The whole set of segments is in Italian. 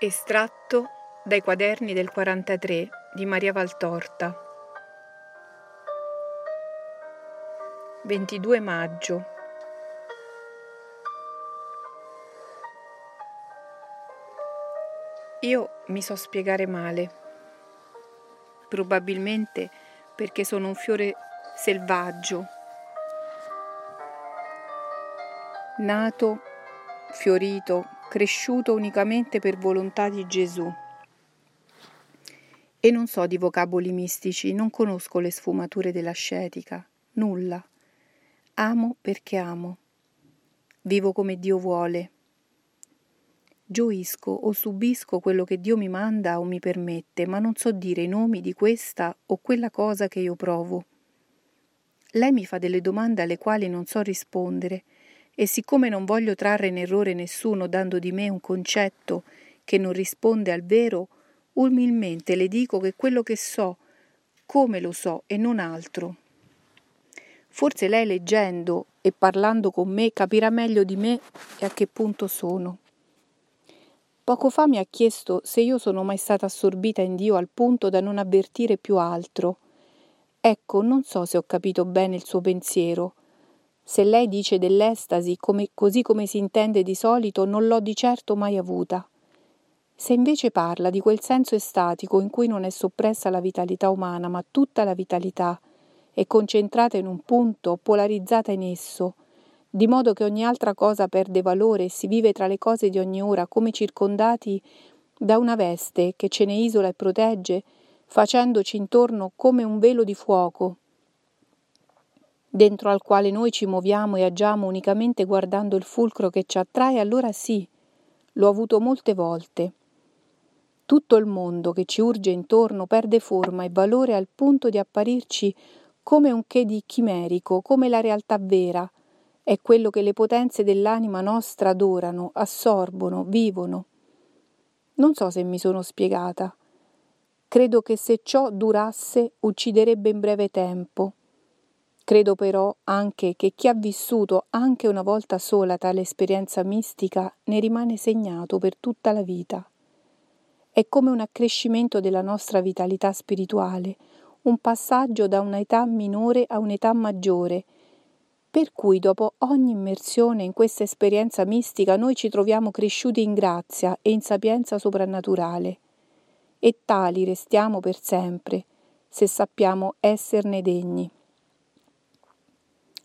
Estratto dai quaderni del 43 di Maria Valtorta. 22 maggio. Io mi so spiegare male, probabilmente perché sono un fiore selvaggio, nato, fiorito, cresciuto unicamente per volontà di Gesù. E non so di vocaboli mistici, non conosco le sfumature dell'ascetica, nulla. Amo perché amo. Vivo come Dio vuole. Gioisco o subisco quello che Dio mi manda o mi permette, ma non so dire i nomi di questa o quella cosa che io provo. Lei mi fa delle domande alle quali non so rispondere e siccome non voglio trarre in errore nessuno dando di me un concetto che non risponde al vero, umilmente le dico che quello che so, come lo so e non altro. Forse lei leggendo e parlando con me capirà meglio di me e a che punto sono. Poco fa mi ha chiesto se io sono mai stata assorbita in Dio al punto da non avvertire più altro. Ecco, non so se ho capito bene il suo pensiero. Se lei dice dell'estasi come, così come si intende di solito, non l'ho di certo mai avuta. Se invece parla di quel senso estatico in cui non è soppressa la vitalità umana, ma tutta la vitalità, è concentrata in un punto, polarizzata in esso, di modo che ogni altra cosa perde valore e si vive tra le cose di ogni ora come circondati da una veste che ce ne isola e protegge, facendoci intorno come un velo di fuoco, dentro al quale noi ci muoviamo e agiamo unicamente guardando il fulcro che ci attrae, allora sì, l'ho avuto molte volte. Tutto il mondo che ci urge intorno perde forma e valore al punto di apparirci come un che di chimerico, come la realtà vera, è quello che le potenze dell'anima nostra adorano, assorbono, vivono. Non so se mi sono spiegata. Credo che se ciò durasse ucciderebbe in breve tempo Credo però anche che chi ha vissuto anche una volta sola tale esperienza mistica ne rimane segnato per tutta la vita. È come un accrescimento della nostra vitalità spirituale, un passaggio da un'età minore a un'età maggiore, per cui dopo ogni immersione in questa esperienza mistica noi ci troviamo cresciuti in grazia e in sapienza soprannaturale, e tali restiamo per sempre, se sappiamo esserne degni.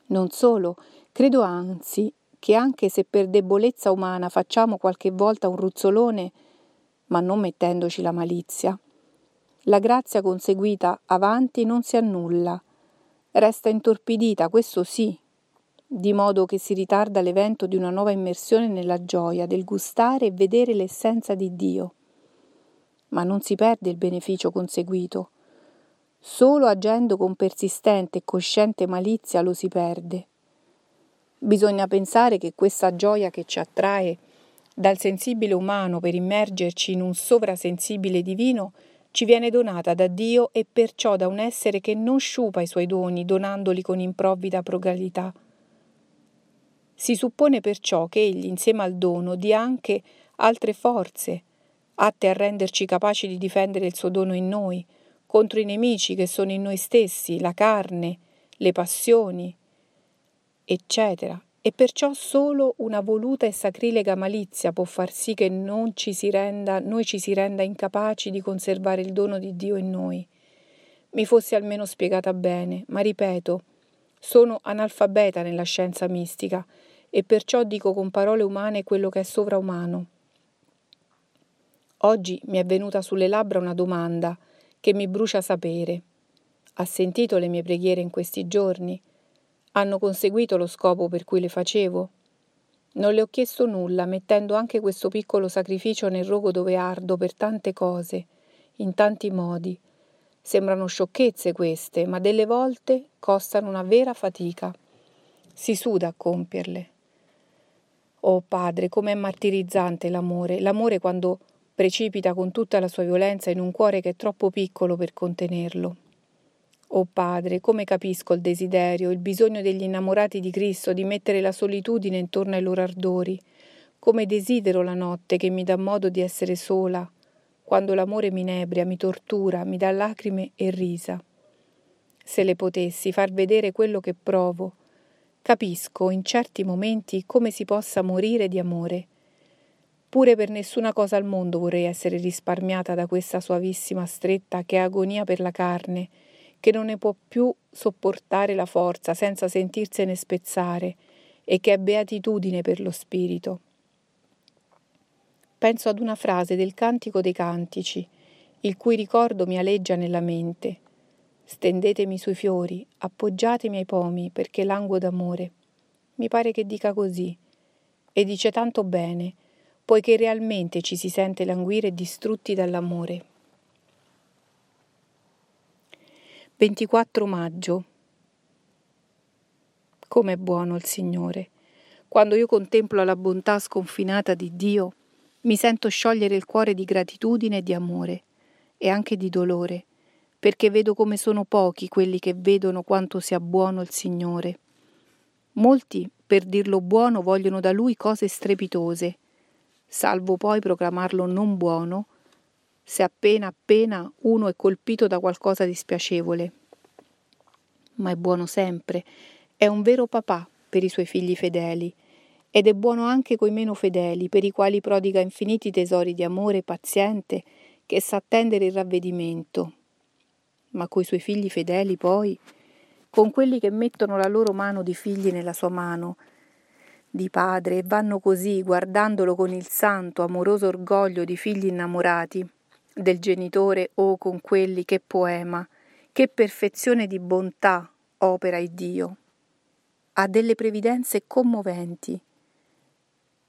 Non solo, credo anzi che anche se per debolezza umana facciamo qualche volta un ruzzolone, ma non mettendoci la malizia, la grazia conseguita avanti non si annulla, resta intorpidita, questo sì, di modo che si ritarda l'evento di una nuova immersione nella gioia del gustare e vedere l'essenza di Dio. Ma non si perde il beneficio conseguito, Solo agendo con persistente e cosciente malizia lo si perde. Bisogna pensare che questa gioia che ci attrae dal sensibile umano per immergerci in un sovrasensibile divino ci viene donata da Dio e perciò da un essere che non sciupa i suoi doni donandoli con improvvida progalità. Si suppone perciò che egli insieme al dono dia anche altre forze, atte a renderci capaci di difendere il suo dono in noi, contro i nemici che sono in noi stessi, la carne, le passioni, eccetera. E perciò solo una voluta e sacrilega malizia può far sì che ci renda, noi ci si renda incapaci di conservare il dono di Dio in noi. Mi fosse almeno spiegata bene, ma ripeto, sono analfabeta nella scienza mistica e perciò dico con parole umane quello che è sovraumano. Oggi mi è venuta sulle labbra una domanda che mi brucia sapere. Ha sentito le mie preghiere in questi giorni? Hanno conseguito lo scopo per cui le facevo? Non le ho chiesto nulla, mettendo anche questo piccolo sacrificio nel rogo dove ardo per tante cose, in tanti modi. Sembrano sciocchezze queste, ma delle volte costano una vera fatica. Si suda a compierle. Oh Padre, com'è martirizzante l'amore, l'amore quando precipita con tutta la sua violenza in un cuore che è troppo piccolo per contenerlo. Oh Padre, come capisco il desiderio, il bisogno degli innamorati di Cristo di mettere la solitudine intorno ai loro ardori, come desidero la notte che mi dà modo di essere sola, quando l'amore mi inebria, mi tortura, mi dà lacrime e risa. Se le potessi far vedere quello che provo, capisco in certi momenti come si possa morire di amore. Pure per nessuna cosa al mondo vorrei essere risparmiata da questa suavissima stretta che è agonia per la carne, che non ne può più sopportare la forza senza sentirsene spezzare e che è beatitudine per lo spirito. Penso ad una frase del Cantico dei Cantici, il cui ricordo mi aleggia nella mente. Stendetemi sui fiori, appoggiatemi ai pomi, perché languo d'amore. Mi pare che dica così. E dice tanto bene, poiché realmente ci si sente languire distrutti dall'amore. 24 maggio. Com'è buono il Signore. Quando io contemplo la bontà sconfinata di Dio, mi sento sciogliere il cuore di gratitudine e di amore, e anche di dolore, perché vedo come sono pochi quelli che vedono quanto sia buono il Signore. Molti, per dirlo buono, vogliono da Lui cose strepitose, salvo poi proclamarlo non buono, se appena appena uno è colpito da qualcosa di spiacevole. Ma è buono sempre, è un vero papà per i suoi figli fedeli, ed è buono anche coi meno fedeli, per i quali prodiga infiniti tesori di amore paziente, che sa attendere il ravvedimento. Ma coi suoi figli fedeli poi, con quelli che mettono la loro mano di figli nella sua mano, di padre, e vanno così, guardandolo con il santo, amoroso orgoglio di figli innamorati, del genitore o oh, con quelli che poema, che perfezione di bontà opera il Dio. Ha delle previdenze commoventi,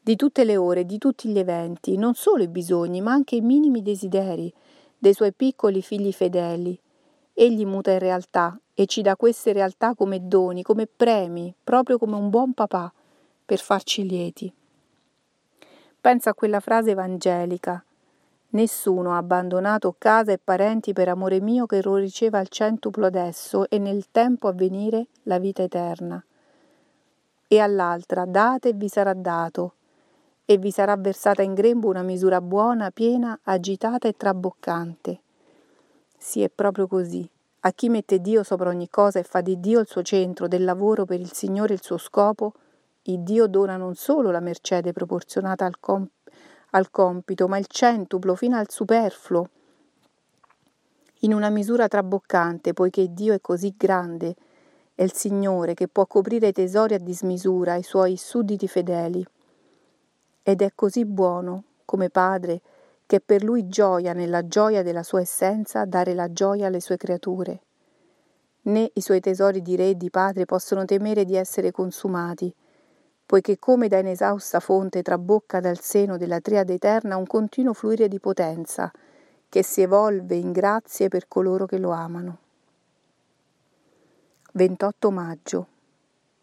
di tutte le ore, di tutti gli eventi, non solo i bisogni, ma anche i minimi desideri dei suoi piccoli figli fedeli. Egli muta in realtà e ci dà queste realtà come doni, come premi, proprio come un buon papà, per farci lieti. Pensa a quella frase evangelica. Nessuno ha abbandonato casa e parenti per amore mio che lo riceva al centuplo adesso e nel tempo a venire la vita eterna. E all'altra date e vi sarà dato, e vi sarà versata in grembo una misura buona, piena, agitata e traboccante. Sì, è proprio così. A chi mette Dio sopra ogni cosa e fa di Dio il suo centro del lavoro per il Signore il suo scopo, il Dio dona non solo la mercede proporzionata al, comp- al compito, ma il centuplo fino al superfluo, in una misura traboccante, poiché Dio è così grande, è il Signore che può coprire i tesori a dismisura ai suoi sudditi fedeli ed è così buono come Padre che è per lui gioia nella gioia della sua essenza dare la gioia alle sue creature. Né i suoi tesori di re e di padre possono temere di essere consumati, poiché come da inesausta fonte trabocca dal seno della triade eterna un continuo fluire di potenza, che si evolve in grazie per coloro che lo amano. 28 maggio.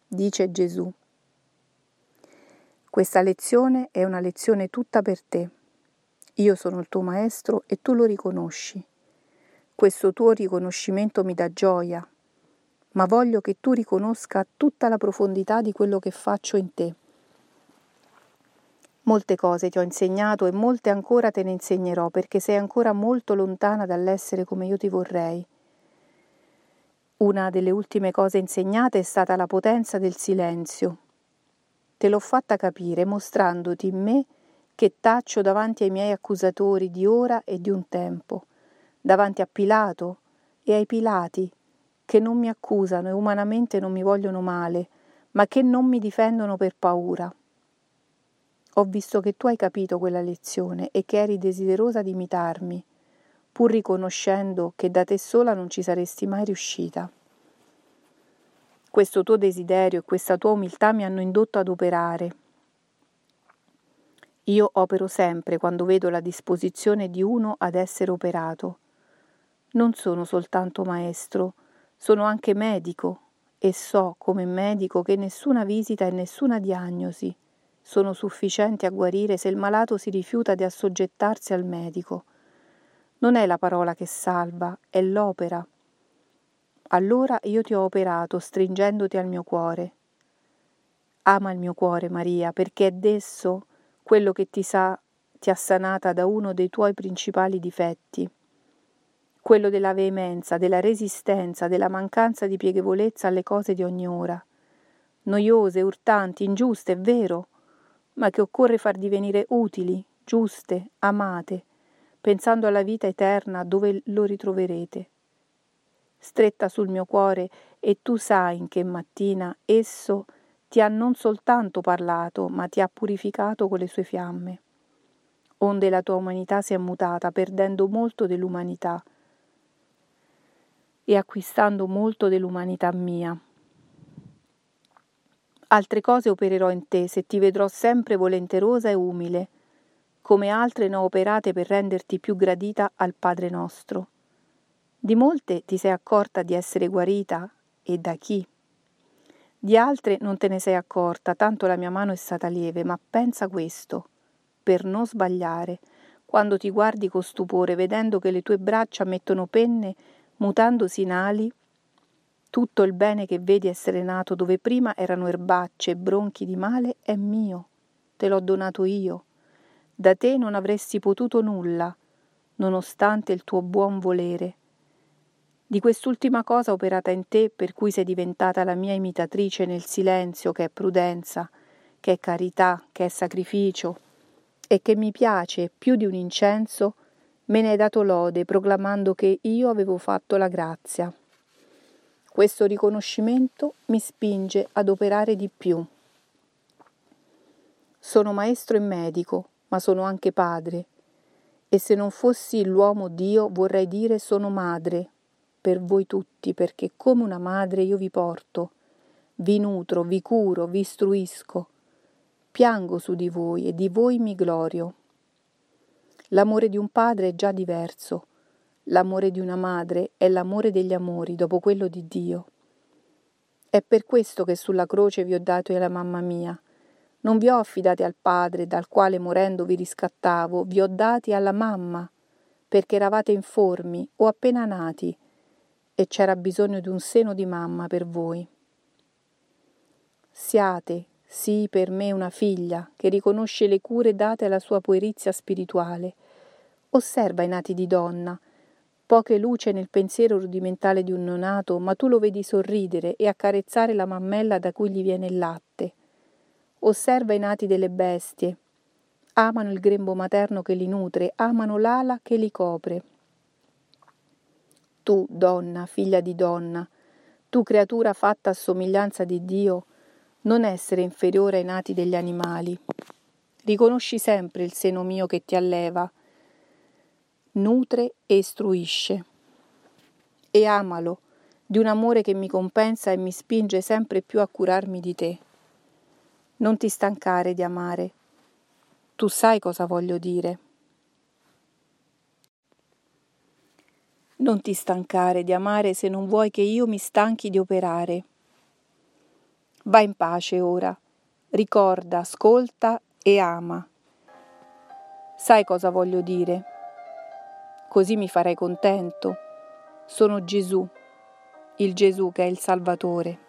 Dice Gesù. Questa lezione è una lezione tutta per te. Io sono il tuo maestro e tu lo riconosci. Questo tuo riconoscimento mi dà gioia, ma voglio che tu riconosca tutta la profondità di quello che faccio in te. Molte cose ti ho insegnato e molte ancora te ne insegnerò perché sei ancora molto lontana dall'essere come io ti vorrei. Una delle ultime cose insegnate è stata la potenza del silenzio, Te l'ho fatta capire mostrandoti in me che taccio davanti ai miei accusatori di ora e di un tempo, davanti a Pilato e ai Pilati, che non mi accusano e umanamente non mi vogliono male, ma che non mi difendono per paura. Ho visto che tu hai capito quella lezione e che eri desiderosa di imitarmi, pur riconoscendo che da te sola non ci saresti mai riuscita. Questo tuo desiderio e questa tua umiltà mi hanno indotto ad operare. Io opero sempre quando vedo la disposizione di uno ad essere operato. Non sono soltanto maestro, sono anche medico e so come medico che nessuna visita e nessuna diagnosi sono sufficienti a guarire se il malato si rifiuta di assoggettarsi al medico. Non è la parola che salva, è l'opera allora io ti ho operato stringendoti al mio cuore. Ama il mio cuore, Maria, perché è d'esso quello che ti sa ti ha sanata da uno dei tuoi principali difetti, quello della veemenza, della resistenza, della mancanza di piegevolezza alle cose di ogni ora, noiose, urtanti, ingiuste, è vero, ma che occorre far divenire utili, giuste, amate, pensando alla vita eterna dove lo ritroverete. Stretta sul mio cuore e tu sai in che mattina esso ti ha non soltanto parlato, ma ti ha purificato con le sue fiamme. Onde la tua umanità si è mutata, perdendo molto dell'umanità e acquistando molto dell'umanità mia. Altre cose opererò in te se ti vedrò sempre volenterosa e umile, come altre ne ho operate per renderti più gradita al Padre nostro. Di molte ti sei accorta di essere guarita e da chi? Di altre non te ne sei accorta, tanto la mia mano è stata lieve, ma pensa questo, per non sbagliare, quando ti guardi con stupore, vedendo che le tue braccia mettono penne, mutandosi in ali, tutto il bene che vedi essere nato dove prima erano erbacce e bronchi di male è mio, te l'ho donato io. Da te non avresti potuto nulla, nonostante il tuo buon volere di quest'ultima cosa operata in te, per cui sei diventata la mia imitatrice nel silenzio, che è prudenza, che è carità, che è sacrificio, e che mi piace più di un incenso, me ne hai dato lode, proclamando che io avevo fatto la grazia. Questo riconoscimento mi spinge ad operare di più. Sono maestro e medico, ma sono anche padre, e se non fossi l'uomo Dio vorrei dire sono madre, per voi tutti, perché come una madre io vi porto, vi nutro, vi curo, vi istruisco, piango su di voi e di voi mi glorio. L'amore di un padre è già diverso, l'amore di una madre è l'amore degli amori dopo quello di Dio. È per questo che sulla croce vi ho dato alla mamma mia. Non vi ho affidati al Padre, dal quale morendo vi riscattavo, vi ho dati alla mamma, perché eravate informi o appena nati, e c'era bisogno di un seno di mamma per voi. Siate, sì, per me una figlia che riconosce le cure date alla sua puerizia spirituale. Osserva i nati di donna. Poche luce nel pensiero rudimentale di un neonato, ma tu lo vedi sorridere e accarezzare la mammella da cui gli viene il latte. Osserva i nati delle bestie. Amano il grembo materno che li nutre, amano l'ala che li copre. Tu, donna, figlia di donna, tu creatura fatta a somiglianza di Dio, non essere inferiore ai nati degli animali. Riconosci sempre il seno mio che ti alleva, nutre e istruisce. E amalo, di un amore che mi compensa e mi spinge sempre più a curarmi di te. Non ti stancare di amare. Tu sai cosa voglio dire. Non ti stancare di amare se non vuoi che io mi stanchi di operare. Va in pace ora, ricorda, ascolta e ama. Sai cosa voglio dire? Così mi farai contento. Sono Gesù, il Gesù che è il Salvatore.